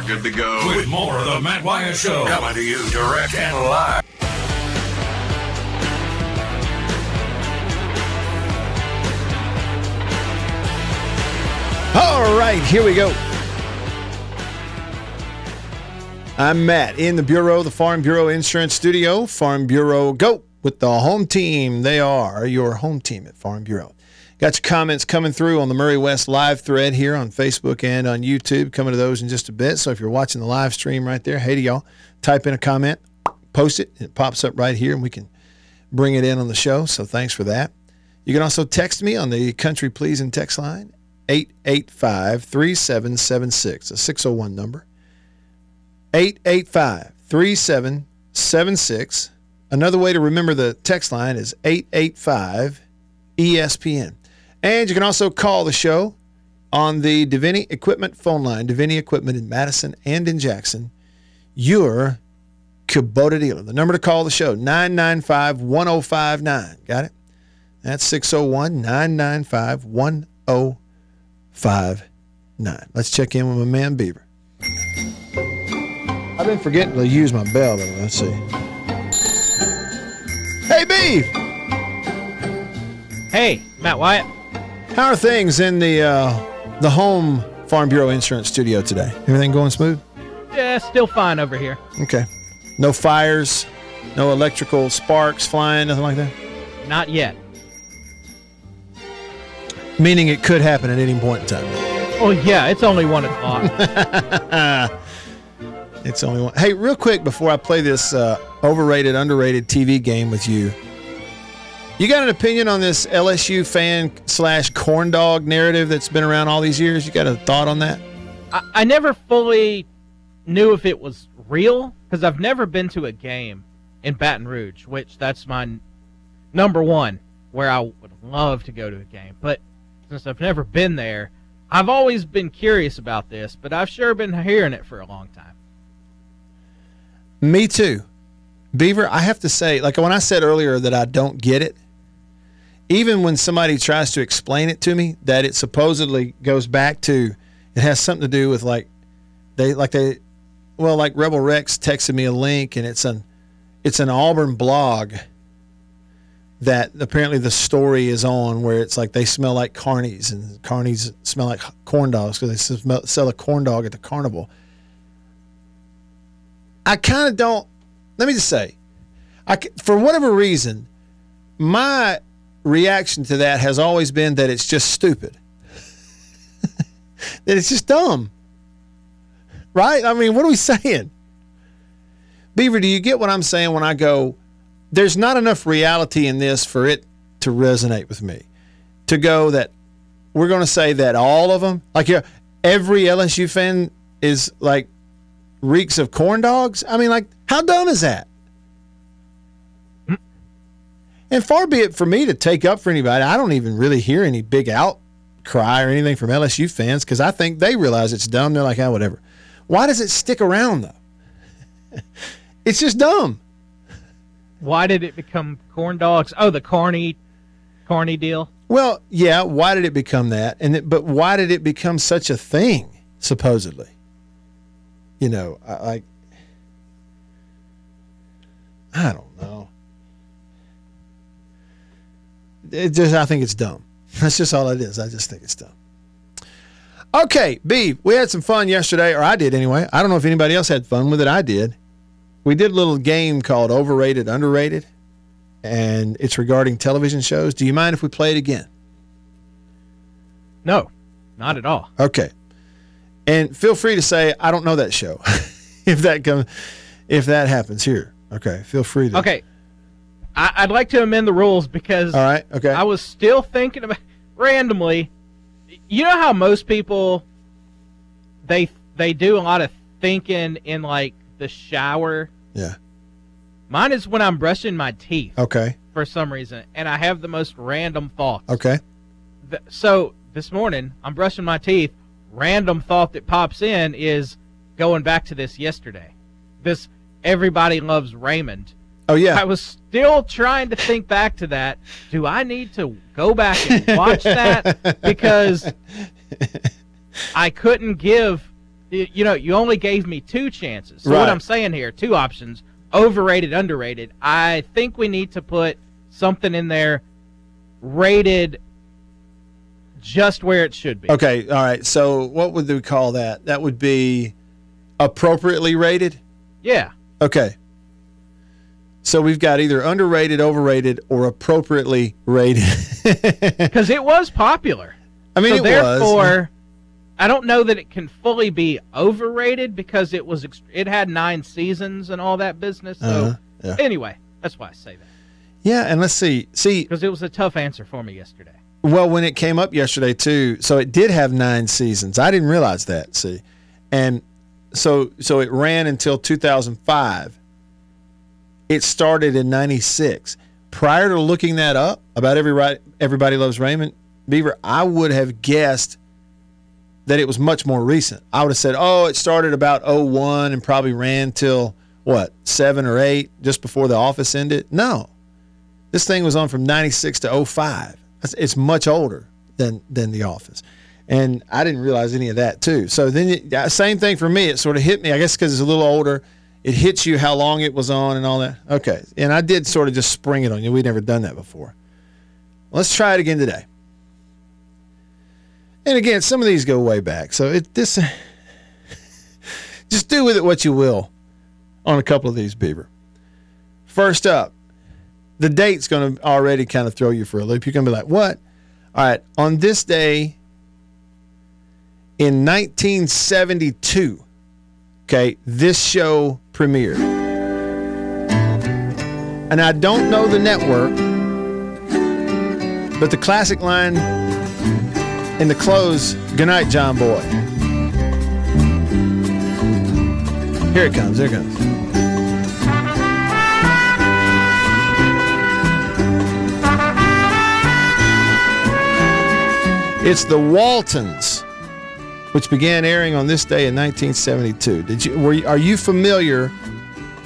are good to go. With more of the Matt Wyatt Show. Coming to you direct and live. All right, here we go. I'm Matt in the Bureau, the Farm Bureau Insurance Studio. Farm Bureau, go with the home team. They are your home team at Farm Bureau. Got your comments coming through on the Murry West live thread here on Facebook and on YouTube. Coming to those in just a bit. So if you're watching the live stream right there, hey to y'all, type in a comment, post it, and it pops up right here, and we can bring it in on the show. So thanks for that. You can also text me on the Country Pleasing text line, 885 3776, a 601 number. 885 3776. Another way to remember the text line is 885 ESPN. And you can also call the show on the Deviney Equipment phone line, Deviney Equipment in Madison and in Jackson. Your Kubota dealer. The number to call the show, 995 1059. Got it? That's 601 995 1059. Let's check in with my man Beaver. I've been forgetting to use my bell, though. Let's see. Hey, Beef! Hey, Matt Wyatt. How are things in the uh, the home Farm Bureau Insurance Studio today? Everything going smooth? Yeah, still fine over here. Okay. No fires, no electrical sparks flying, nothing like that? Not yet. Meaning it could happen at any point in time. Oh yeah, it's only one o'clock. It's only one. Hey, real quick before I play this uh, overrated, underrated TV game with you, you got an opinion on this LSU fan slash corn dog narrative that's been around all these years? You got a thought on that? I, I never fully knew if it was real because I've never been to a game in Baton Rouge, which that's my n- number one where I would love to go to a game. But since I've never been there, I've always been curious about this, but I've sure been hearing it for a long time. Me too. Beaver, I have to say, like when I said earlier that I don't get it, even when somebody tries to explain it to me, that it supposedly goes back to, it has something to do with like, they, like they, well, like Rebel Rex texted me a link and it's an, it's an Auburn blog that apparently the story is on where it's like they smell like carnies and carnies smell like corn dogs because they sell a corn dog at the carnival. I kind of don't. Let me just say, i for whatever reason, my reaction to that has always been that it's just stupid. that it's just dumb. Right? I mean, what are we saying? Beaver, do you get what I'm saying when I go, there's not enough reality in this for it to resonate with me? To go that we're going to say that all of them, like every LSU fan is like reeks of corn dogs? I mean, like, how dumb is that? And far be it for me to take up for anybody. I don't even really hear any big outcry or anything from LSU fans because I think they realize it's dumb. They're like, ah, whatever. Why does it stick around though? it's just dumb. Why did it become corn dogs? Oh, the corny, corny deal. Well, yeah. Why did it become that? And it, but why did it become such a thing? Supposedly, you know, I, like I don't know. It just, I think it's dumb. That's just all it is. I just think it's dumb. Okay, B, we had some fun yesterday, or I did anyway. I don't know if anybody else had fun with it. I did. We did a little game called Overrated, Underrated, and it's regarding television shows. Do you mind if we play it again? No, not at all. Okay. And feel free to say I don't know that show if that comes if that happens here. Okay, feel free to. Okay, I, I'd like to amend the rules because All right. Okay. I was still thinking about randomly. You know how most people they they do a lot of thinking in like the shower. yeah. Mine is when I'm brushing my teeth Okay. for some reason, and I have the most random thoughts. Okay. Th- So this morning I'm brushing my teeth. Random thought that pops in is going back to this yesterday. This everybody loves Raymond. Oh yeah. I was still trying to think back to that. Do I need to go back and watch that? Because I couldn't give you know, you only gave me two chances. So Right. what I'm saying here, two options: overrated, underrated. I think we need to put something in there, rated just where it should be. Okay, all right. So what would we call that? That would be appropriately rated. Yeah. Okay. So we've got either underrated, overrated, or appropriately rated. because it was popular. I mean, so therefore, was. I don't know that it can fully be overrated because it was it had nine seasons and all that business. So Uh-huh, yeah. anyway, that's why I say that Yeah, and let's see. See, because it was a tough answer for me yesterday. Well, when it came up yesterday too, so it did have nine seasons. I didn't realize that. See, and so so it ran until 2005. It started in '96. Prior to looking that up about everybody everybody loves Raymond Beaver, I would have guessed that it was much more recent. I would have said, oh, it started about 01 and probably ran till what seven or eight, just before the office ended. No, this thing was on from 96 to 05. It's- much older than than The Office. And I didn't realize any of that too. So then, same thing for me. It sort of hit me. I guess because it's a little older, it hits you how long it was on and all that. Okay, and I did sort of just spring it on you. We'd never done that before. Let's try it again today. And again, some of these go way back. So it this just do with it what you will on a couple of these, Beaver. First up, the date's going to already kind of throw you for a loop. You're going to be like, what? All right, on this day in 1972, okay, this show premiered. And I don't know the network, but the classic line in the close, good night, John Boy. Here it comes, here it comes. It's the Waltons, which began airing on this day in 1972. Did you were you, are you familiar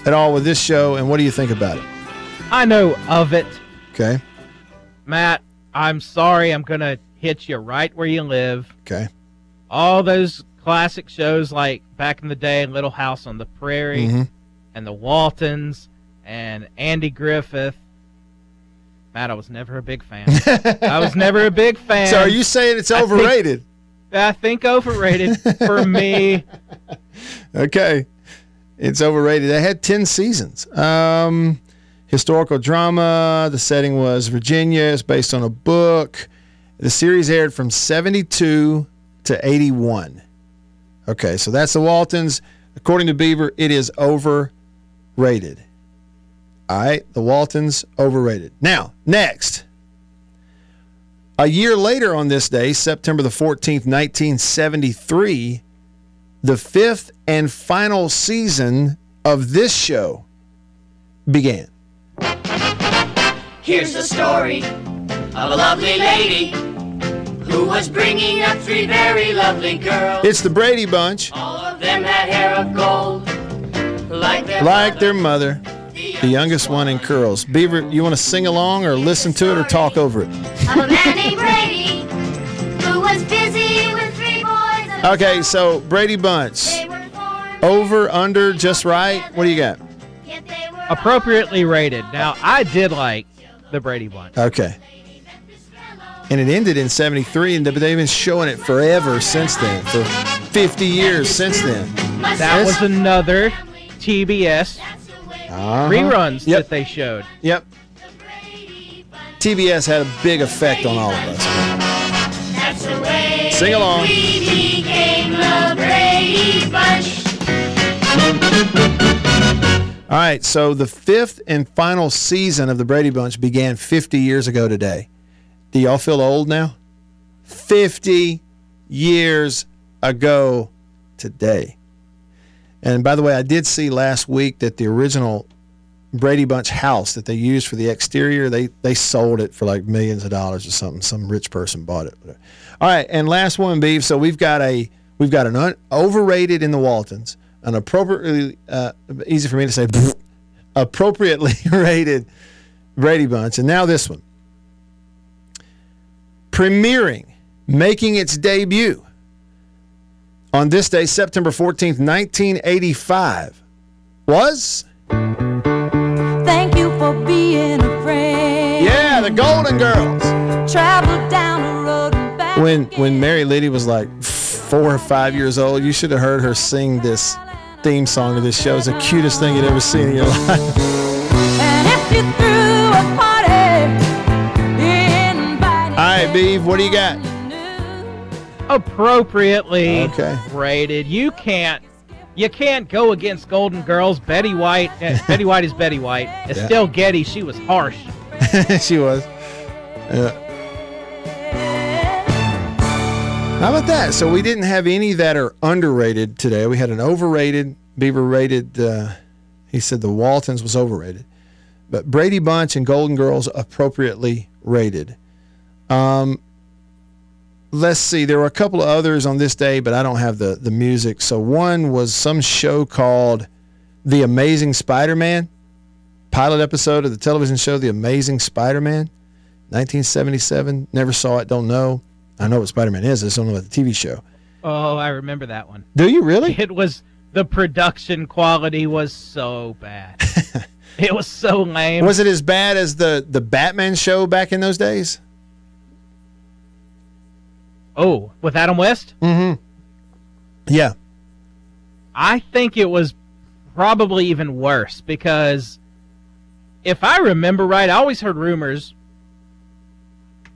at all with this show, and what do you think about it? I know of it, Okay, Matt. I'm sorry. I'm gonna hit you right where you live. okay, All those classic shows like back in the day, Little House on the Prairie, Mhm. and the Waltons, and Andy Griffith. Matt, I was never a big fan. I was never a big fan. So are you saying it's overrated? I think overrated for me. Okay. It's overrated. They had 10 seasons. Um, historical drama. The setting was Virginia. It's based on a book. The series aired from 72 to 81. Okay, so that's the Waltons. According to Beaver, it is overrated. All right, the Waltons, overrated. Now, next. A year later on this day, September the 14th, 1973, the fifth and final season of this show began. Here's the story of a lovely lady who was bringing up three very lovely girls. It's the Brady Bunch, All of them had hair of gold, like their like mother. their mother, the youngest one in curls. Beaver, you want to sing along or listen to it or talk over it? of a man named Brady who was busy with three boys. of his Okay, so Brady Bunch, They were born over, under, just right. What do you got? yet they were Appropriately rated. Now, I did like the Brady Bunch. Okay. And it ended in 73, and they've been showing it forever since then, for 50 years since then. That was another TBS Uh-huh. reruns Yep. that they showed. Yep. TBS had a big effect on all of us. That's the way Sing along. we became the Brady Bunch. All right, so the fifth and final season of the Brady Bunch began 50 years ago today. Do y'all feel old now? 50 years ago today. And by the way, I did see last week that the original Brady Bunch house that they used for the exterior, they they sold it for like millions of dollars or something. Some rich person bought it. All right, and last one, beef. So we've got a we've got an un, overrated in the Waltons, an appropriately uh, easy for me to say, appropriately rated Brady Bunch, and now this one premiering, making its debut on this day, September 14th, 1985, was Thank you for being a friend. yeah, the Golden Girls. Travel down the road and back. When when Mary Liddy was like four or five years old, you should have heard her sing this theme song to this show. It's the cutest thing you'd ever seen in your life. And if you threw a party, invite All right, Beeve, what do you got? Appropriately Okay. rated. You can't. You can't go against Golden Girls. Betty White. eh, Betty White is Betty White. Estelle Getty. She was harsh. she was. Yeah. How about that? So we didn't have any that are underrated today. We had an overrated, Beaver rated. Uh, he said the Waltons was overrated, but Brady Bunch and Golden Girls appropriately rated. Um, let's see. There were a couple of others on this day, but I don't have the the music. So one was some show called The Amazing Spider-Man pilot episode of the television show The Amazing Spider-Man, 1977. Never saw it, don't know. I know what Spider-Man is. I just don't know about the TV show. Oh, I remember that one. Do you really? It was the production quality was so bad. it was so lame. Was it as bad as the the Batman show back in those days? Oh, with Adam West? Mm-hmm. Yeah. I think it was probably even worse because if I remember right, I always heard rumors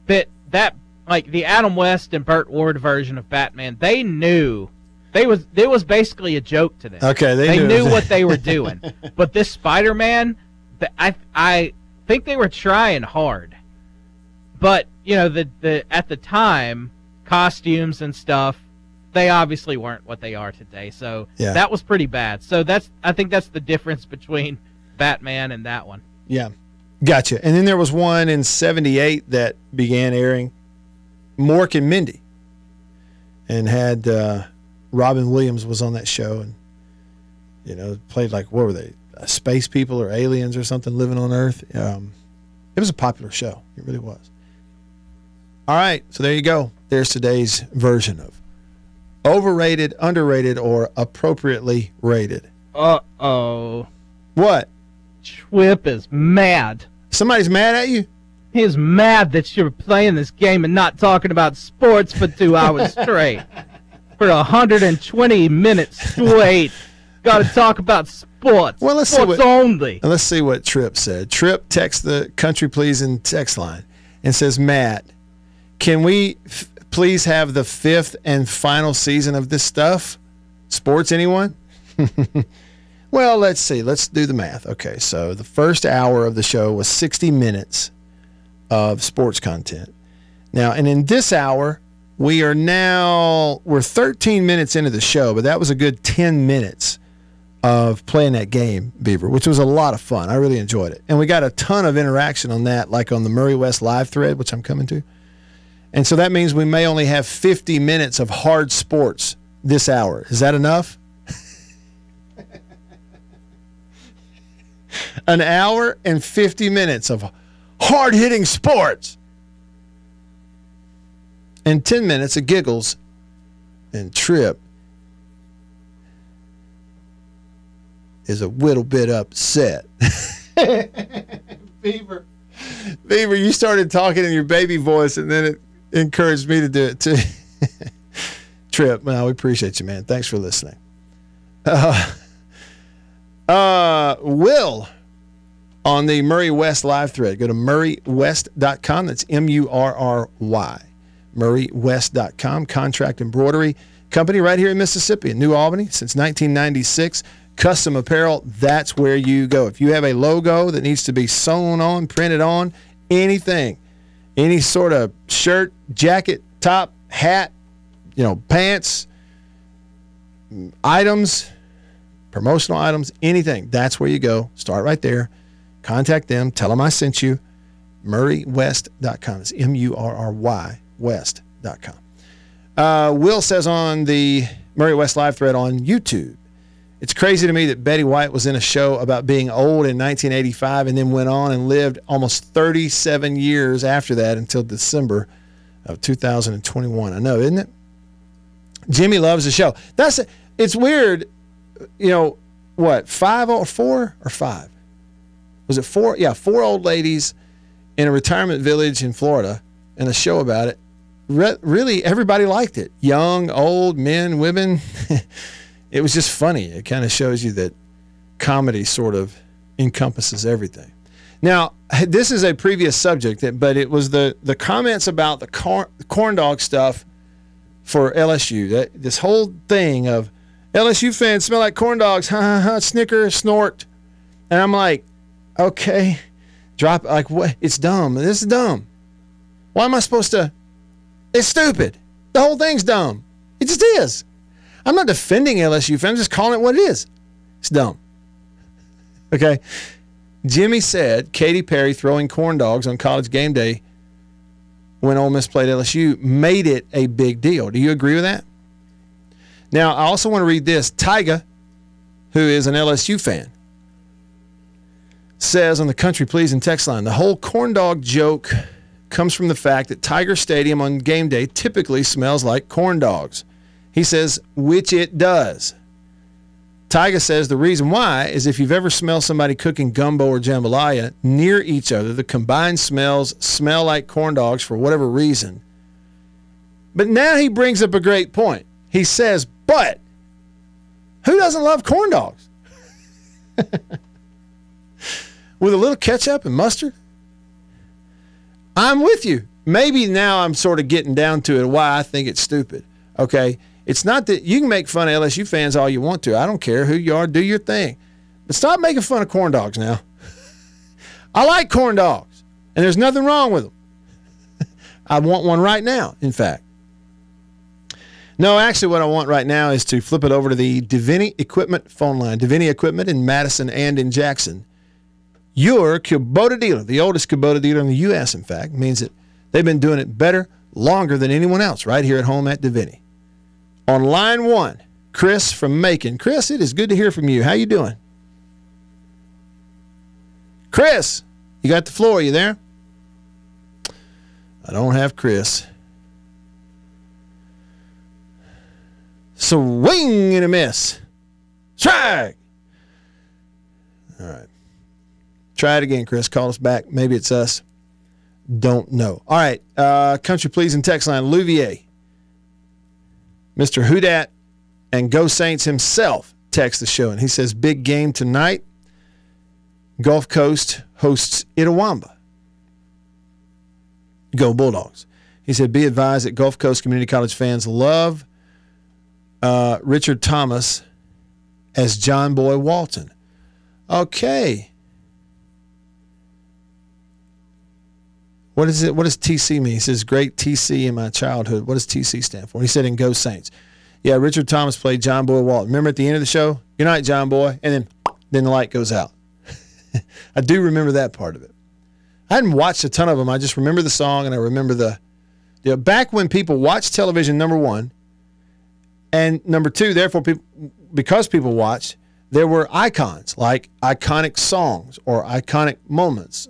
that that like the Adam West and Burt Ward version of Batman, they knew they was it was basically a joke to them. Okay, they, they knew, knew what they were doing. but this Spider-Man, I I think they were trying hard. But you know the the at the time costumes and stuff, they obviously weren't what they are today. So Yeah. that was pretty bad. So that's I think that's the difference between Batman and that one. Yeah. Gotcha. And then there was one in 78 that began airing Mork and Mindy and had uh, Robin Williams was on that show and, you know, played like, what were they? Uh, space people or aliens or something living on Earth. Um, it was a popular show. It really was. All right. So there you go. There's today's version of overrated, underrated, or appropriately rated. Uh oh. What? Twip is mad. Somebody's mad at you? He's mad that you're playing this game and not talking about sports for two hours straight. For 120 minutes straight. Got to talk about sports. Well, let's see sports what- only. And let's see what Trip said. Trip texts the country pleasing text line and says, Matt, can we f- please have the fifth and final season of this stuff? Sports, anyone? well, let's see. Let's do the math. Okay, so the first hour of the show was 60 minutes of sports content. Now, and in this hour, we are now, we're 13 minutes into the show, but that was a good 10 minutes of playing that game, Beaver, which was a lot of fun. I really enjoyed it. And we got a ton of interaction on that, like on the Murry West live thread, which I'm coming to. And so that means we may only have 50 minutes of hard sports this hour. Is that enough? An hour and 50 minutes of hard hitting sports. And 10 minutes of giggles and trip is a little bit upset. Beaver. Beaver, you started talking in your baby voice and then it encouraged me to do it too. Trip, man, we appreciate you, man. Thanks for listening. Uh, uh, Will on the Murry West live thread. Go to murrywest.com. That's M U R R Y. Murrywest.com. Contract embroidery company right here in Mississippi, in New Albany, since 1996. Custom apparel, that's where you go. If you have a logo that needs to be sewn on, printed on, anything, any sort of shirt, jacket, top, hat, you know, pants, items, promotional items, anything, that's where you go. Start right there. Contact them. Tell them I sent you. MurryWest.com. It's M U R R Y West.com. Uh, Will says on the Murry West live thread on YouTube, it's crazy to me that Betty White was in a show about being old in 1985 and then went on and lived almost 37 years after that until December of 2021. I know, isn't it? Jimmy loves the show. That's it's weird, you know. What five or four or five? Was it four? Yeah, four old ladies in a retirement village in Florida, and a show about it. Re- really, everybody liked it. Young, old, men, women. it was just funny. It kind of shows you that comedy sort of encompasses everything. Now, this is a previous subject, but it was the the comments about the corn, corn dog stuff for LSU. That this whole thing of LSU fans smell like corn dogs, ha ha ha, snicker, snort, and I'm like, okay, drop like what? It's dumb. This is dumb. Why am I supposed to? It's stupid. The whole thing's dumb. It just is. I'm not defending LSU fans. I'm just calling it what it is. It's dumb. Okay. Jimmy said Katy Perry throwing corn dogs on college game day when Ole Miss played LSU made it a big deal. Do you agree with that? Now, I also want to read this. Tyga, who is an LSU fan, says on the Country Pleasing text line the whole corn dog joke comes from the fact that Tiger Stadium on game day typically smells like corn dogs. He says, which it does. Tyga says the reason why is if you've ever smelled somebody cooking gumbo or jambalaya near each other, the combined smells smell like corn dogs for whatever reason. But now he brings up a great point. He says, but who doesn't love corn dogs? With a little ketchup and mustard? I'm with you. Maybe now I'm sort of getting down to it why I think it's stupid. Okay. It's not that you can make fun of LSU fans all you want to. I don't care who you are, do your thing. But stop making fun of corn dogs now. I like corn dogs, and there's nothing wrong with them. I want one right now, in fact. No, actually, what I want right now is to flip it over to the Deviney Equipment phone line. Deviney Equipment in Madison and in Jackson. Your Kubota dealer, the oldest Kubota dealer in the U.S., in fact, means that they've been doing it better, longer than anyone else right here at home at Deviney. On line one, Chris from Macon. Chris, it is good to hear from you. How you doing? Chris, you got the floor. You there? I don't have Chris. Swing and a miss. Strike. All right. Try it again, Chris. Call us back. Maybe it's us. Don't know. All right. Uh, country pleasing text line. Louvier. Mr. Hudat and Go Saints himself text the show, and he says, Big game tonight. Gulf Coast hosts Itawamba. Go Bulldogs. He said, Be advised that Gulf Coast Community College fans love uh, Richard Thomas as John Boy Walton. Okay. What is it? What does TC mean? He says, "Great TC in my childhood." What does TC stand for? He said, "In Go Saints." Yeah, Richard Thomas played John Boy Walton. Remember at the end of the show, "Good night, John Boy," and then then the light goes out. I do remember that part of it. I hadn't watched a ton of them. I just remember the song and I remember the. You know, back when people watched television, number one, and number two, therefore, people because people watched, there were icons like iconic songs or iconic moments,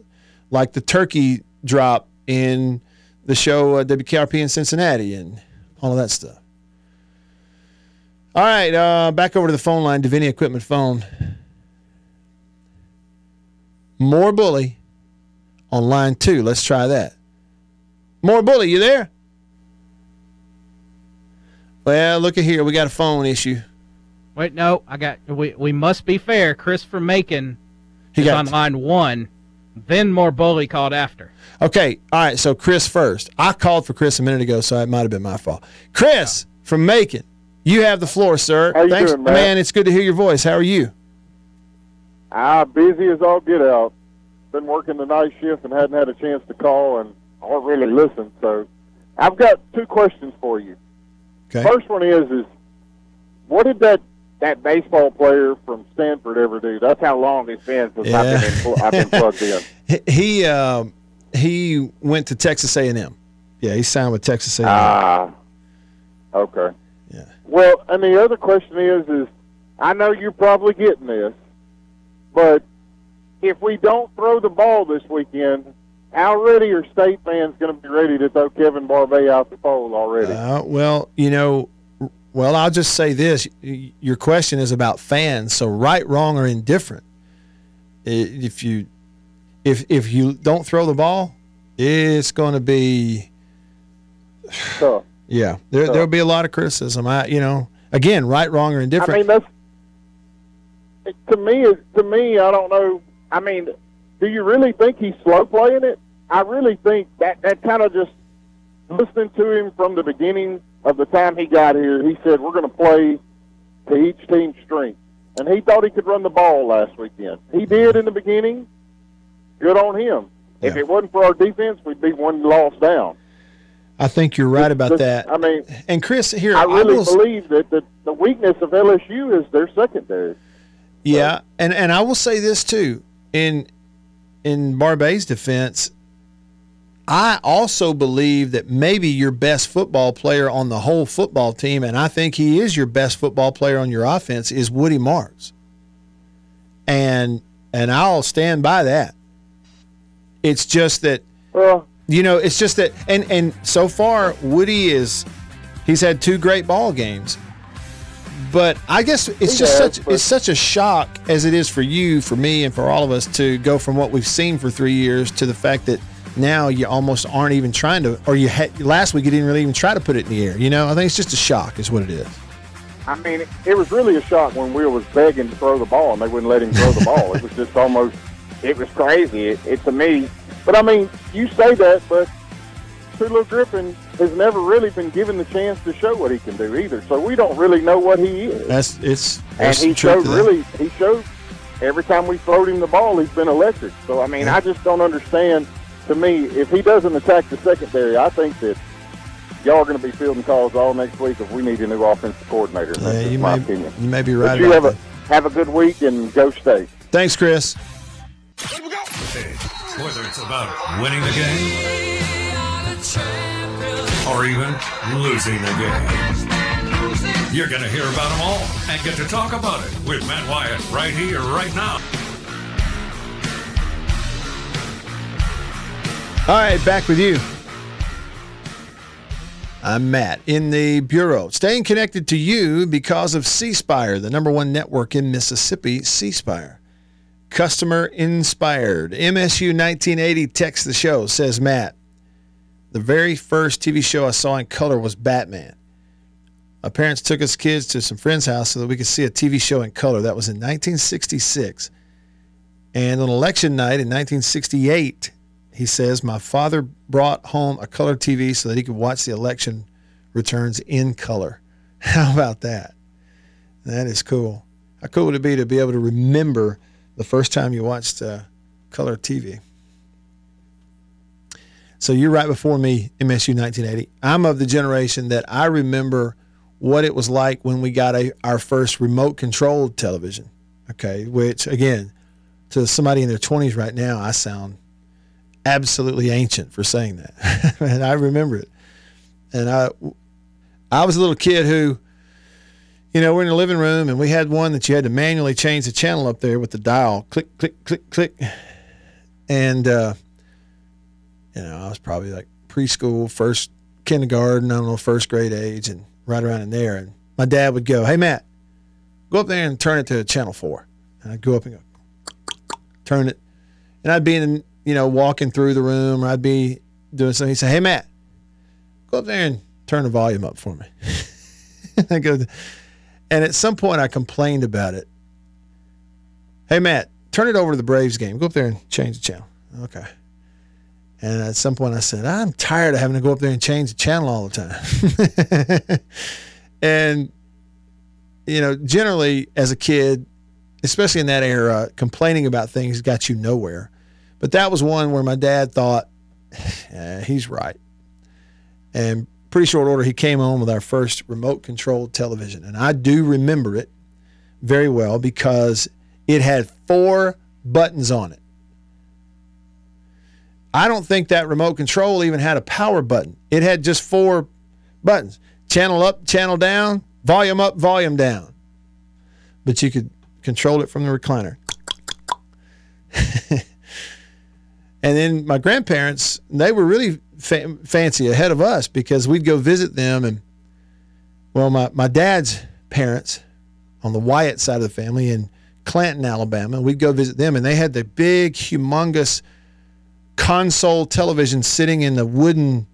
like the turkey drop in the show uh, WKRP in Cincinnati and all of that stuff. All right, uh, back over to the phone line, Deviney Equipment phone. More bully on line two. Let's try that. More bully, you there? Well, look at here. We got a phone issue. Wait, no, I got. We we must be fair. Chris from Macon He is got- on line one. Then more bully called after. Okay, all right. So Chris first. I called for Chris a minute ago, so it might have been my fault. Chris from Macon, you have the floor, sir. How you Thanks, doing, Matt? man. It's good to hear your voice. How are you? Ah, busy as all get out. Been working the night shift and hadn't had a chance to call and or really listen. So, I've got two questions for you. Okay. First one is is what did that that baseball player from Stanford ever do? That's how long it's been since I've been in, I've been plugged in. He um, he went to Texas A&M. Yeah, he signed with Texas A&M. Ah, okay. Yeah. Well, and the other question is, is I know you're probably getting this, but if we don't throw the ball this weekend, how ready are state fans going to be ready to throw Kevin Barbay out the fold already? Uh, well, you know, Well, I'll just say this: your question is about fans, so right, wrong, or indifferent. If you if if you don't throw the ball, it's going to be So, yeah. There So- there'll be a lot of criticism. I you know again, right, wrong, or indifferent. I mean, that's to me. To me, I don't know. I mean, do you really think he's slow playing it? I really think that that kind of just listening to him from the beginning of the time he got here. He said we're going to play to each team's strength, and he thought he could run the ball last weekend. He did in the beginning. Good on him. If it wasn't for our defense, we'd be one loss down. I think you're right about that. I mean, And Chris, here I really will, believe that the, the weakness of LSU is their secondary. Yeah, and and I will say this too in in Barbay's defense. I also believe that maybe your best football player on the whole football team, and I think he is your best football player on your offense, is Woody Marks. And and I'll stand by that. It's just that Well, you know, it's just that, and and so far Woody is, he's had two great ball games, but I guess it's just has, such it's such a shock as it is for you, for me, and for all of us to go from what we've seen for three years to the fact that now you almost aren't even trying to, or you had last week you didn't really even try to put it in the air. You know, I think it's just a shock, is what it is. I mean, it, it was really a shock when Will was begging to throw the ball and they wouldn't let him throw the ball. It was just almost, it was crazy. It, it to me, but I mean, you say that, but Tulu Griffin has never really been given the chance to show what he can do either. So we don't really know what he is. That's it's and he showed really, he showed every time we throwed him the ball, he's been electric. So I mean, Yeah. I just don't understand. To me, if he doesn't attack the secondary, I think that y'all are going to be fielding calls all next week if we need a new offensive coordinator. That's Yeah, just you my may opinion. you may be But right you about have that. a have a good week and go state. Thanks, Chris. Hey, whether it's about winning the game or even losing the game, you're going to hear about them all and get to talk about it with Matt Wyatt right here, right now. All right, back with you. I'm Matt in the Bureau, staying connected to you because of C Spire, the number one network in Mississippi, C Spire. Customer inspired. MSU 1980 texts the show, says Matt. The very first TV show I saw in color was Batman. My parents took us kids to some friend's house so that we could see a TV show in color. That was in 1966. And on election night in 1968, he says, My father brought home a color TV so that he could watch the election returns in color. How about that? That is cool. How cool would it be to be able to remember the first time you watched uh, color TV? So you're right before me, MSU 1980. I'm of the generation that I remember what it was like when we got a, our first remote controlled television. Okay, which again, to somebody in their 20s right now, I sound absolutely ancient for saying that. and I remember it. And I I was a little kid who you know, we're in the living room and we had one that you had to manually change the channel up there with the dial. Click, click, click, click. And uh you know, I was probably like preschool, first kindergarten, I don't know, first grade age and right around in there. And my dad would go, Hey Matt, go up there and turn it to channel four. And I'd go up and go turn it. And I'd be in, you know, walking through the room, or I'd be doing something. He'd say, Hey, Matt, go up there and turn the volume up for me. I go, and at some point I complained about it. Hey, Matt, turn it over to the Braves game. Go up there and change the channel. Okay. And at some point I said, I'm tired of having to go up there and change the channel all the time. and, you know, generally as a kid, especially in that era, complaining about things got you nowhere. But that was one where my dad thought, "Eh, he's right. And pretty short order, he came home with our first remote controlled television. And I do remember it very well because it had four buttons on it. I don't think that remote control even had a power button. It had just four buttons channel up, channel down, volume up, volume down. But you could control it from the recliner. and then my grandparents, they were really fa- fancy ahead of us because we'd go visit them and Well, my, my dad's parents on the Wyatt side of the family in Clanton, Alabama, we'd go visit them, and they had the big, humongous console television sitting in the wooden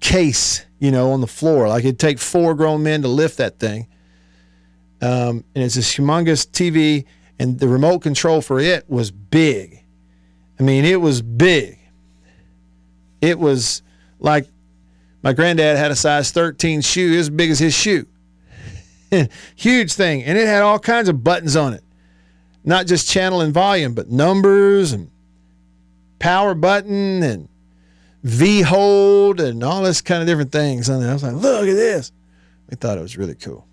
case, you know, on the floor. Like it'd take four grown men to lift that thing. Um, and it's this humongous TV, and the remote control for it was big. I mean, it was big. It was like my granddad had a size 13 shoe, as big as his shoe. Huge thing. And it had all kinds of buttons on it. Not just channel and volume, but numbers and power button and V hold and all this kind of different things on. I was like, look at this. We thought it was really cool.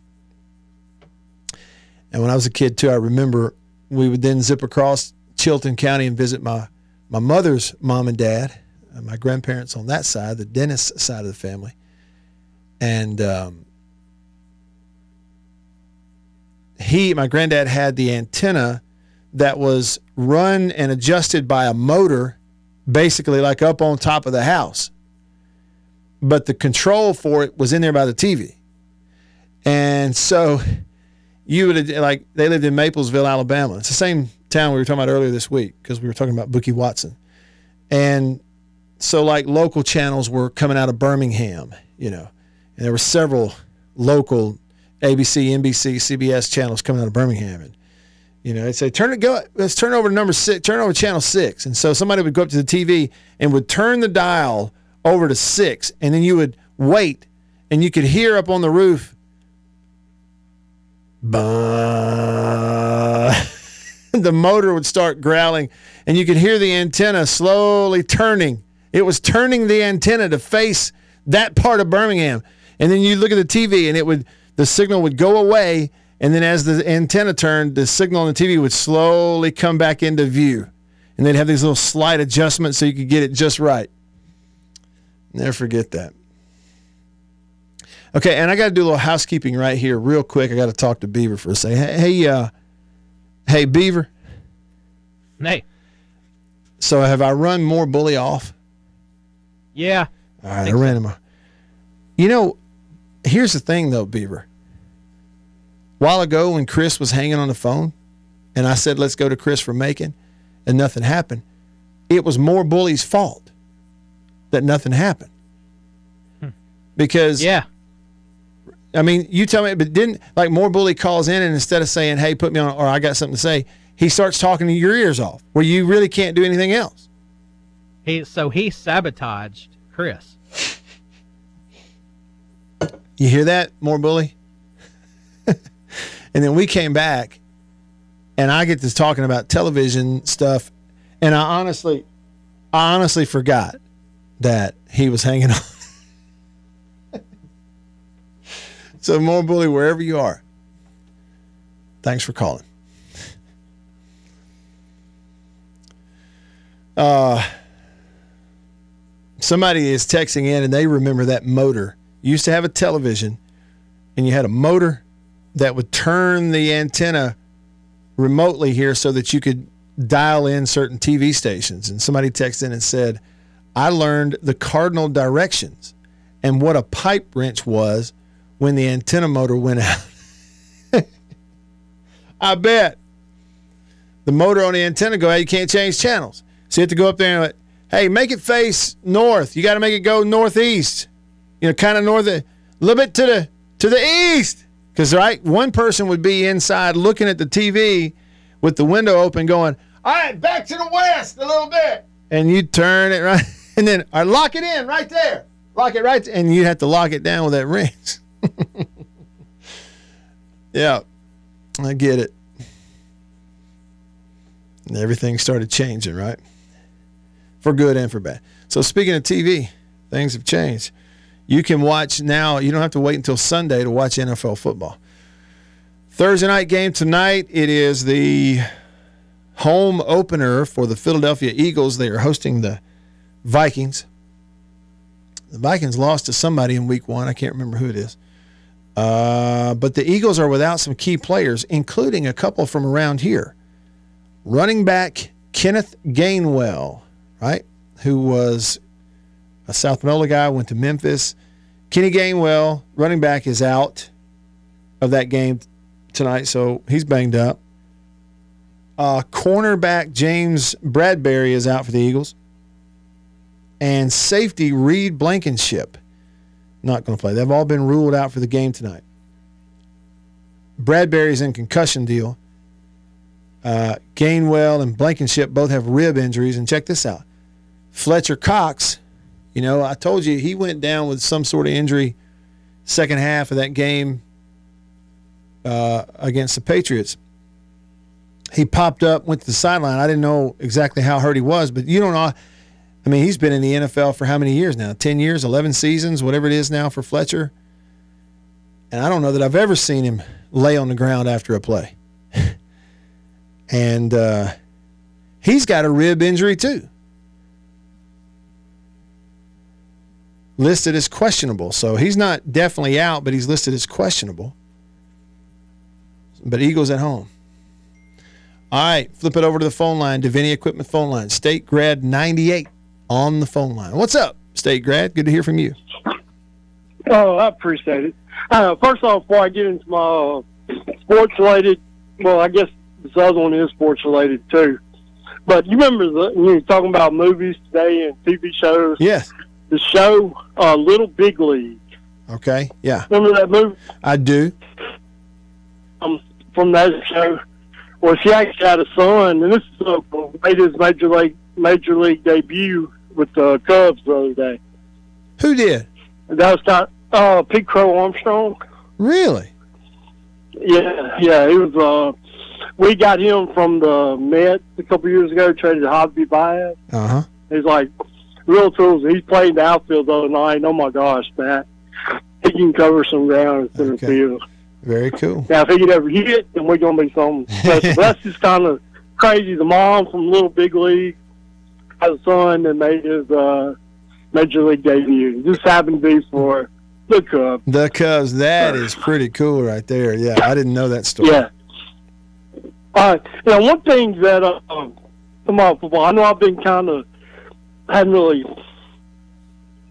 And when I was a kid too, I remember we would then zip across Chilton County and visit my my mother's mom and dad, uh, my grandparents on that side, the Dennis side of the family, and um, he, my granddad, had the antenna that was run and adjusted by a motor, basically like up on top of the house, but the control for it was in there by the TV, and so you would like they lived in Maplesville, Alabama. It's the same town we were talking about earlier this week because we were talking about Bookie Watson, and so like local channels were coming out of Birmingham, you know, and there were several local ABC, NBC, CBS channels coming out of Birmingham, and you know, they'd say turn it go, let's turn over to number six, turn over to channel six, and so somebody would go up to the TV and would turn the dial over to six, and then you would wait, and you could hear up on the roof Bah. the motor would start growling, and you could hear the antenna slowly turning. It was turning the antenna to face that part of Birmingham. And then you look at the TV, and it would the signal would go away, and then as the antenna turned, the signal on the TV would slowly come back into view. And they'd have these little slight adjustments so you could get it just right. Never forget that. Okay, and I got to do a little housekeeping right here, real quick. I got to talk to Beaver for a second. Hey, hey, uh, hey, Beaver. Hey. So have I run more bully off? Yeah. All right, I, I ran him. Off. You know, here's the thing though, Beaver. A while ago, when Chris was hanging on the phone, and I said, "Let's go to Chris for Macon," and nothing happened. It was more bully's fault that nothing happened. Hmm. Because yeah, I mean, you tell me, but didn't like more bully calls in and instead of saying, "Hey, put me on," or "I got something to say," he starts talking to your ears off, where you really can't do anything else. He so he sabotaged Chris. You hear that, more bully? and then we came back, and I get to talking about television stuff, and I honestly, I honestly forgot that he was hanging on. So, more bully wherever you are. Thanks for calling. Uh, somebody is texting in and they remember that motor. You used to have a television and you had a motor that would turn the antenna remotely here so that you could dial in certain TV stations. And somebody texted in and said, I learned the cardinal directions and what a pipe wrench was when the antenna motor went out. I bet. The motor on the antenna go out, you can't change channels. So you have to go up there and like, hey, make it face north. You got to make it go northeast. You know, kind of north, a little bit to the to the east. Because right, one person would be inside looking at the TV with the window open, going, "All right, back to the west a little bit," and you turn it right, and then or lock it in right there, lock it right, and you have to lock it down with that wrench. yeah, I get it. And everything started changing, right? For good and for bad. So, speaking of TV, things have changed. You can watch now, you don't have to wait until Sunday to watch NFL football. Thursday night game tonight, it is the home opener for the Philadelphia Eagles. They are hosting the Vikings. The Vikings lost to somebody in week one. I can't remember who it is. Uh, but the Eagles are without some key players, including a couple from around here. Running back Kenneth Gainwell, right, who was a South Mellow guy, went to Memphis. Kenny Gainwell, running back, is out. of that game tonight, so he's banged up. Uh, cornerback James Bradberry is out for the Eagles. And safety Reed Blankenship not going to play. They've all been ruled out for the game tonight. Bradberry's in concussion deal. Uh, Gainwell and Blankenship both have rib injuries. And check this out Fletcher Cox, you know, I told you he went down with some sort of injury second half of that game uh, against the Patriots. He popped up, went to the sideline. I didn't know exactly how hurt he was, but you don't know. I mean, he's been in the NFL for how many years now? 10 years, 11 seasons, whatever it is now for Fletcher. And I don't know that I've ever seen him lay on the ground after a play. and uh, he's got a rib injury too. Listed as questionable. So he's not definitely out, but he's listed as questionable. But Eagles at home. All right, flip it over to the phone line, Deviney Equipment phone line. State grad 98 on the phone line. What's up, State grad? Good to hear from you. Oh, I appreciate it. Uh, first off, before I get into my uh, sports related, well, I guess this other one is sports related too. But you remember the you were talking about movies today and TV shows. Yes. The show uh, Little Big League. Okay. Yeah. Remember that movie? I do. Um, from that show. Well, she actually had a son, and this is uh, made his major league major league debut with the Cubs the other day. Who did? That was not uh, Pete Crow-Armstrong. Really? Yeah, yeah. He was. Uh, we got him from the Mets a couple years ago. Traded to Javy Baez. Uh huh. He's like real tools. He's playing the outfield the other night. Oh my gosh, Matt! He can cover some ground in center Okay. field. Very cool. Now, if he could ever hit, then we're gonna be something. But that's just kind of crazy. The mom from Little Big League son that made his uh, major league debut. Just happened to be for the Cubs. The Cubs. That is pretty cool right there. Yeah, I didn't know that story. Yeah. Uh, you know, one thing that uh, um, about football, I know I've been kind of, I haven't really,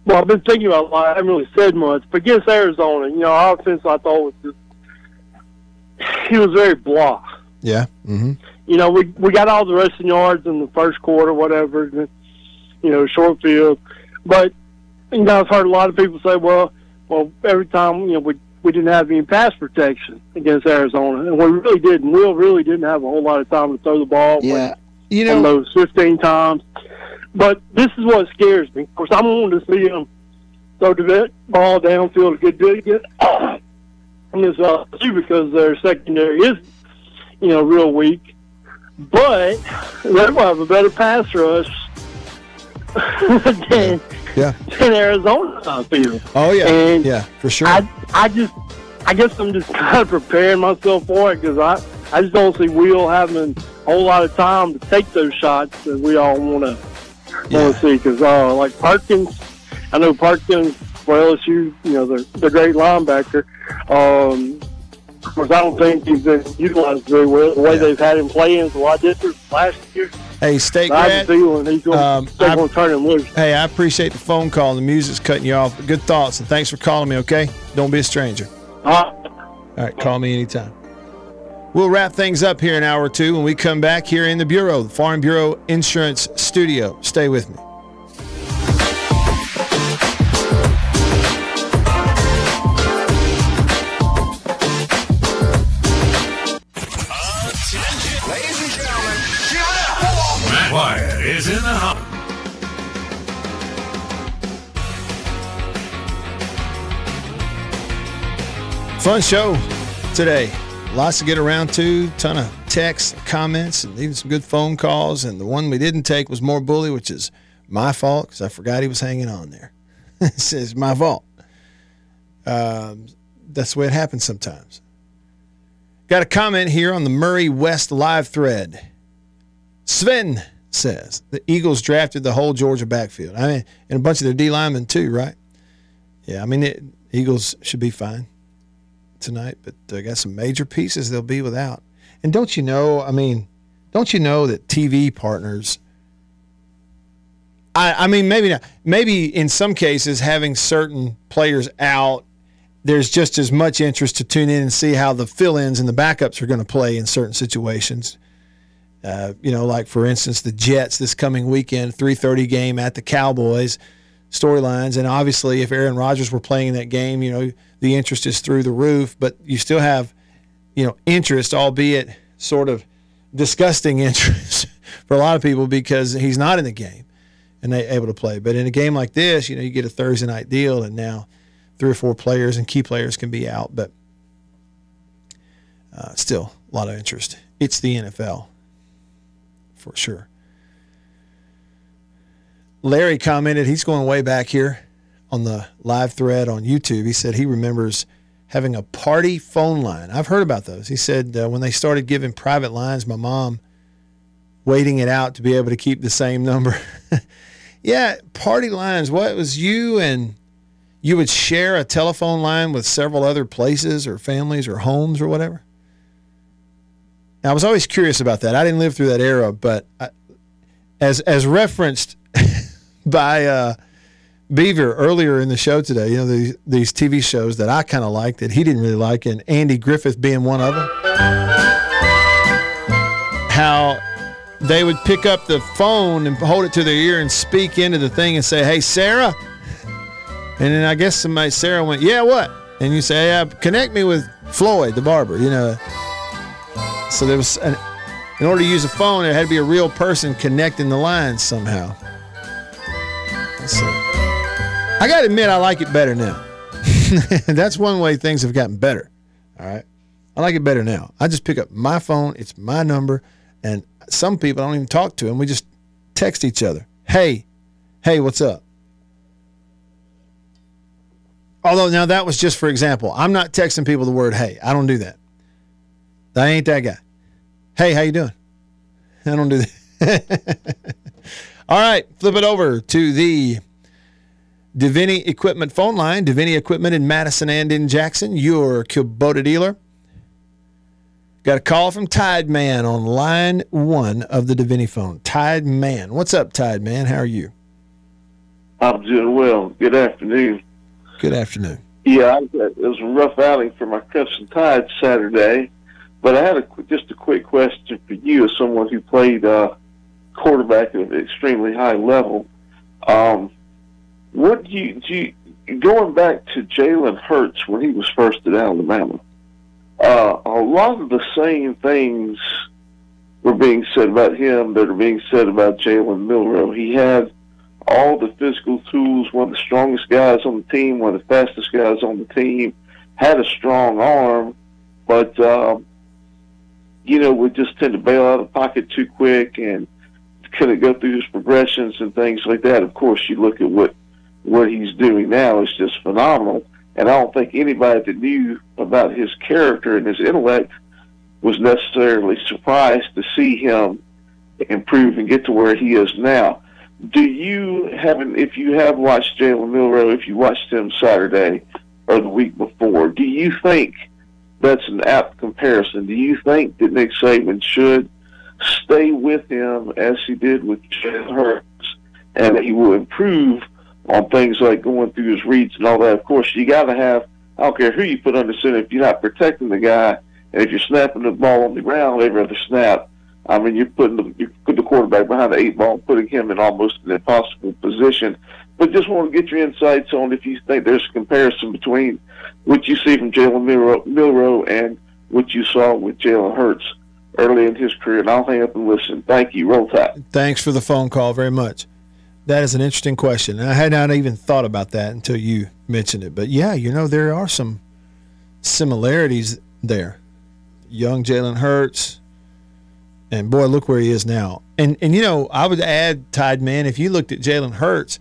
well, I've been thinking about a lot. I haven't really said much. But against Arizona, you know, our offense I thought was just, he was very blah. Yeah. Mm-hmm. You know, we we got all the rushing yards in the first quarter, whatever. You know, short field, but you know, I've heard a lot of people say, well, well, every time you know we we didn't have any pass protection against Arizona, and we really didn't. We really didn't have a whole lot of time to throw the ball. Yeah. You know, those 15 times. But this is what scares me. Of course, I'm wanting to see them throw the ball downfield a good bit again. And this uh, because their secondary is, you know, real weak. But they will have a better pass rush than, Yeah. than Arizona, I feel. Oh yeah. And yeah, for sure. I, I just, I guess I'm just kind of preparing myself for it because I, I just don't see Will having a whole lot of time to take those shots that we all want to Yeah. want to see. Because uh, like Perkins, I know Perkins for LSU, you know, they're they're great linebacker. Um, of course, I don't think he's been utilized very well. The way Yeah. they've had him playing is a lot different last year. hey, State I have a grad. feeling he's going Um, I- going to turn him loose. Hey, I appreciate the phone call. The music's cutting you off. Good thoughts, and thanks for calling me. Okay, don't be a stranger. Uh, All right, call me anytime. We'll wrap things up here in an hour or two when we come back here in the Bureau, the Farm Bureau Insurance Studio. Stay with me. Fun show today. Lots to get around to. Ton of texts, comments, and even some good phone calls. And the one we didn't take was more bully, which is my fault because I forgot he was hanging on there. it's, it's my fault. Um, that's the way it happens sometimes. Got a comment here on the Murry West live thread. Sven says the Eagles drafted the whole Georgia backfield. I mean, and a bunch of their D linemen too, right? Yeah, I mean, it, Eagles should be fine tonight, but I got some major pieces they'll be without. And don't you know? I mean, don't you know that TV partners? I, I mean, maybe not. Maybe in some cases, having certain players out there's just as much interest to tune in and see how the fill-ins and the backups are going to play in certain situations. Uh, you know, like for instance, the Jets this coming weekend, 3:30 game at the Cowboys storylines, and obviously, if Aaron Rodgers were playing in that game, you know, the interest is through the roof. But you still have, you know, interest, albeit sort of disgusting interest for a lot of people because he's not in the game and they able to play. But in a game like this, you know, you get a Thursday night deal, and now three or four players and key players can be out, but uh, still a lot of interest. It's the NFL for sure. Larry commented he's going way back here on the live thread on YouTube. He said he remembers having a party phone line. I've heard about those. He said uh, when they started giving private lines, my mom waiting it out to be able to keep the same number. yeah, party lines. What was you and you would share a telephone line with several other places or families or homes or whatever? Now, I was always curious about that. I didn't live through that era, but I, as as referenced by uh, Beaver earlier in the show today, you know these these TV shows that I kind of liked that he didn't really like, and Andy Griffith being one of them. How they would pick up the phone and hold it to their ear and speak into the thing and say, "Hey, Sarah," and then I guess somebody Sarah went, "Yeah, what?" And you say, "Yeah, connect me with Floyd, the barber," you know. So there was an, in order to use a phone, there had to be a real person connecting the lines somehow. So I got to admit, I like it better now. That's one way things have gotten better. All right. I like it better now. I just pick up my phone, it's my number, and some people I don't even talk to them. We just text each other. Hey, hey, what's up? Although now that was just for example. I'm not texting people the word hey. I don't do that. I ain't that guy. Hey, how you doing? I don't do that. All right, flip it over to the Deviney Equipment phone line. Deviney Equipment in Madison and in Jackson, your Kubota dealer. Got a call from Tide Man on line one of the Deviney phone. Tide Man. What's up, Tide Man? How are you? I'm doing well. Good afternoon. Good afternoon. Yeah, it was a rough outing for my Crimson Tide Saturday, but I had a, just a quick question for you as someone who played uh, quarterback at an extremely high level. Um, what do you, do you, going back to Jalen Hurts when he was first at Alabama, uh, a lot of the same things were being said about him that are being said about Jalen Milrow. He had all the physical tools, one of the strongest guys on the team, one of the fastest guys on the team, had a strong arm, but, um, you know, would just tend to bail out of pocket too quick and couldn't go through his progressions and things like that. Of course, you look at what what he's doing now is just phenomenal. And I don't think anybody that knew about his character and his intellect was necessarily surprised to see him improve and get to where he is now. Do you have, if you have watched Jalen Milrow, if you watched him Saturday or the week before, do you think that's an apt comparison? Do you think that Nick Saban should stay with him as he did with Jalen Hurts and that he will improve on things like going through his reads and all that. Of course, you got to have. I don't care who you put under center if you're not protecting the guy, and if you're snapping the ball on the ground every other snap. I mean, you're putting the, you put the quarterback behind the eight ball, putting him in almost an impossible position. But just want to get your insights on if you think there's a comparison between what you see from Jalen Milrow and what you saw with Jalen Hurts early in his career. And I'll hang up and listen. Thank you. Roll Tide. Thanks for the phone call very much. That is an interesting question. I had not even thought about that until you mentioned it. But yeah, you know, there are some similarities there. Young Jalen Hurts, and boy, look where he is now. And and you know, I would add, Tide Man, if you looked at Jalen Hurts,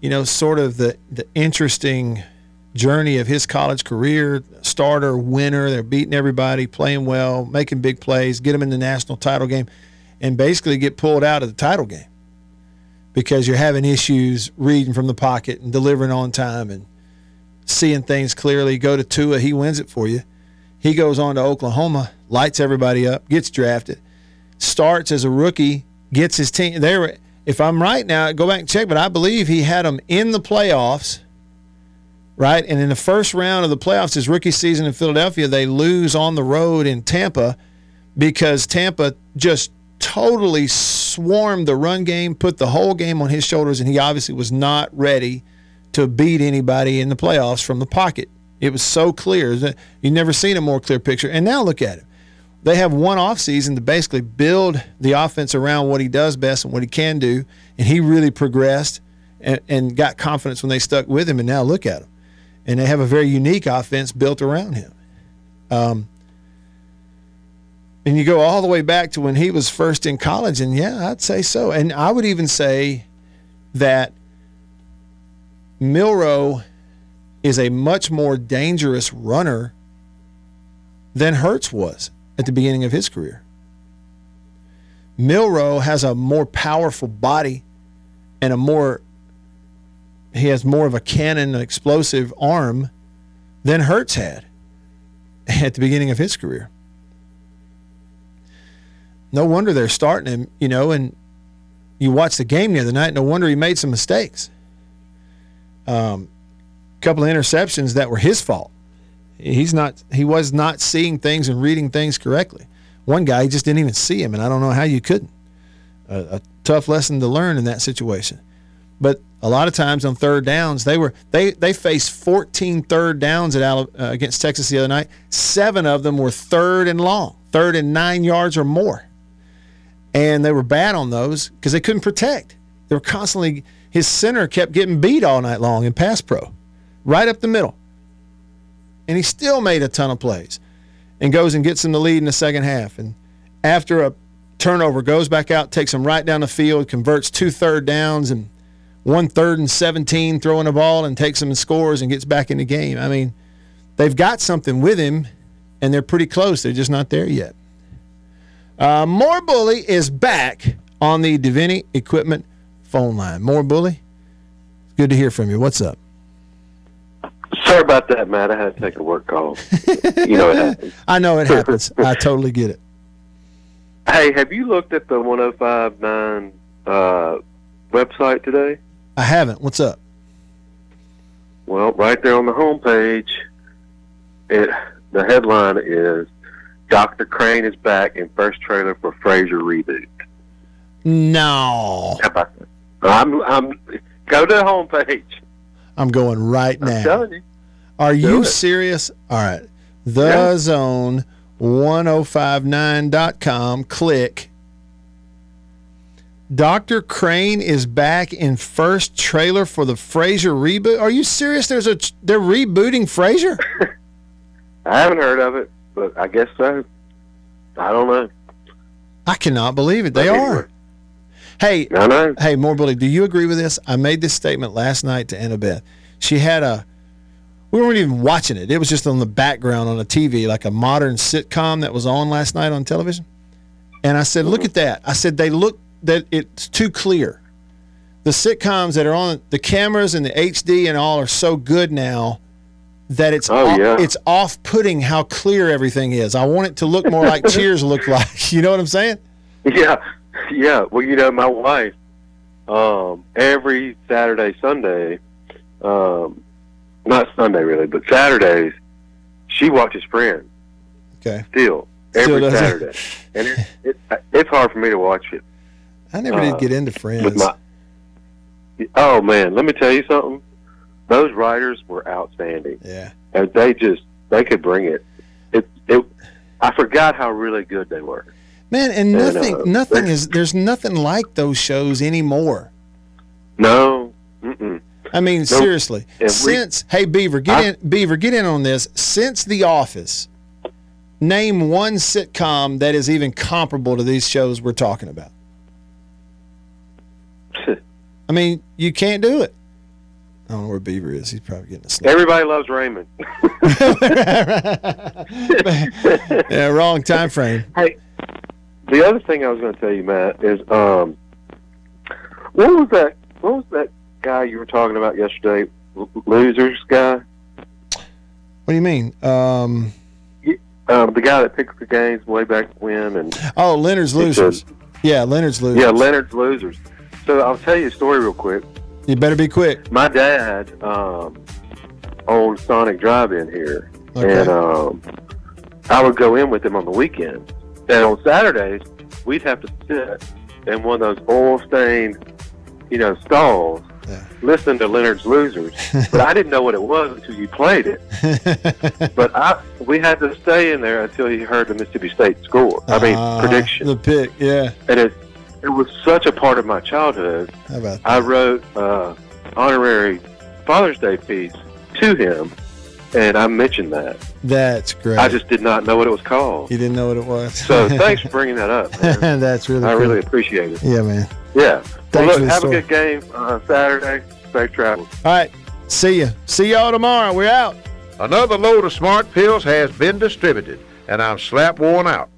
you know, sort of the the interesting journey of his college career, starter, winner, they're beating everybody, playing well, making big plays, get them in the national title game, and basically get pulled out of the title game because you're having issues reading from the pocket and delivering on time and seeing things clearly. Go to Tua, he wins it for you. He goes on to Oklahoma, lights everybody up, gets drafted, starts as a rookie, gets his team there. If I'm right now, go back and check, but I believe he had them in the playoffs right? And in the first round of the playoffs, his rookie season in Philadelphia, they lose on the road in Tampa because Tampa just totally swarmed the run game, put the whole game on his shoulders, and he obviously was not ready to beat anybody in the playoffs from the pocket. It was so clear that you've never seen a more clear picture. And now look at it. They have one offseason to basically build the offense around what he does best and what he can do. And he really progressed and, and got confidence when they stuck with him. And now look at him. And they have a very unique offense built around him. Um, and you go all the way back to when he was first in college, and yeah, I'd say so. And I would even say that Milrow is a much more dangerous runner than Hurts was at the beginning of his career. Milrow has a more powerful body and a more he has more of a cannon explosive arm than Hurts had at the beginning of his career. No wonder they're starting him, you know, and you watch the game the other night, no wonder he made some mistakes. Um, couple of interceptions that were his fault. He's not he was not seeing things and reading things correctly. One guy just didn't even see him, and I don't know how you couldn't. A, a tough lesson to learn in that situation. But a lot of times on third downs, they were they they faced 14 third downs at uh, against Texas the other night. Seven of them were third and long, third and nine yards or more, and they were bad on those because they couldn't protect. They were constantly his center kept getting beat all night long in pass pro right up the middle. And he still made a ton of plays and goes and gets them the lead in the second half. And after a turnover, goes back out, takes them right down the field, converts two third downs and one third and 17 throwing a ball and takes them and scores and gets back in the game. I mean, they've got something with him and they're pretty close. They're just not there yet. Uh, More Bully is back on the Deviney Equipment phone line. More Bully, good to hear from you. What's up? Sorry about that, Matt. I had to take a work call. you know it happens. I know it happens. I totally get it. Hey, have you looked at the 1059 uh, website today? I haven't. What's up? Well, right there on the homepage, it the headline is Dr. Crane is back in first trailer for Frasier reboot. No. How about that? I'm I'm go to the homepage. I'm going right I'm now. telling you. Are Do you it. serious? All right. The Yeah. zone 1059.com. Click. Dr. Crane is back in first trailer for the Frasier reboot. Are you serious? There's a they're rebooting Frasier? I haven't heard of it, but I guess so. I don't know. I cannot believe it. They are. Hey, I know. hey, more Billy, do you agree with this? I made this statement last night to Annabeth. She had a, we weren't even watching it. It was just on the background on a TV, like a modern sitcom that was on last night on television. And I said, look mm-hmm. at that. I said, they look that it's too clear. The sitcoms that are on the cameras and the HD and all are so good now that it's Oh, off, yeah. it's off-putting how clear everything is. I want it to look more like Cheers looked like. You know what I'm saying? Yeah, yeah. Well, you know, my wife, um, every Saturday, Sunday, um, not Sunday really, but Saturdays, she watches Friends Okay. still Still every it. Saturday, and it, it, it's hard for me to watch it. I never Uh, did get into Friends. my, oh man, let me tell you something. Those writers were outstanding, yeah. and they just they could bring it. It, it I forgot how really good they were. Man, and And, nothing, uh, nothing is. There's nothing like those shows anymore. No, mm-mm. I mean, seriously. And we- Since hey Beaver, get I- in. Beaver, get in on this. Since The Office, name one sitcom that is even comparable to these shows we're talking about. I mean, you can't do it. I don't know where Beaver is. He's probably getting a snap. Everybody loves Raymond. yeah, wrong time frame. Hey, the other thing I was going to tell you, Matt, is um, what was that? What was that guy you were talking about yesterday? L- Losers guy, What do you mean? Um, um, the guy that picked the games way back when, and oh, Leonard's He said- losers. Yeah, Leonard's losers. yeah, Leonard's Losers. So I'll tell you a story real quick. You better be quick. My dad, um, old Sonic Drive-In here, Okay. and um, I would go in with him on the weekends. And on Saturdays, we'd have to sit in one of those oil-stained, you know, stalls, Yeah. listen to Leonard's Losers. but I didn't know what it was until you played it. But I, we had to stay in there until he heard the Mississippi State score. I mean, Uh, prediction. The pick, yeah. and it, it was such a part of my childhood. How about I wrote uh, honorary Father's Day piece to him, and I mentioned that. That's great. I just did not know what it was called. you didn't know what it was. So thanks for bringing that up. Man. That's really I cool. really appreciate it. Yeah, man. Yeah. Thanks well, for look, the have story. a good game uh, Saturday. Safe travels. All right. See ya. See y'all tomorrow. We're out. Another load of smart pills has been distributed, and I'm slap worn out.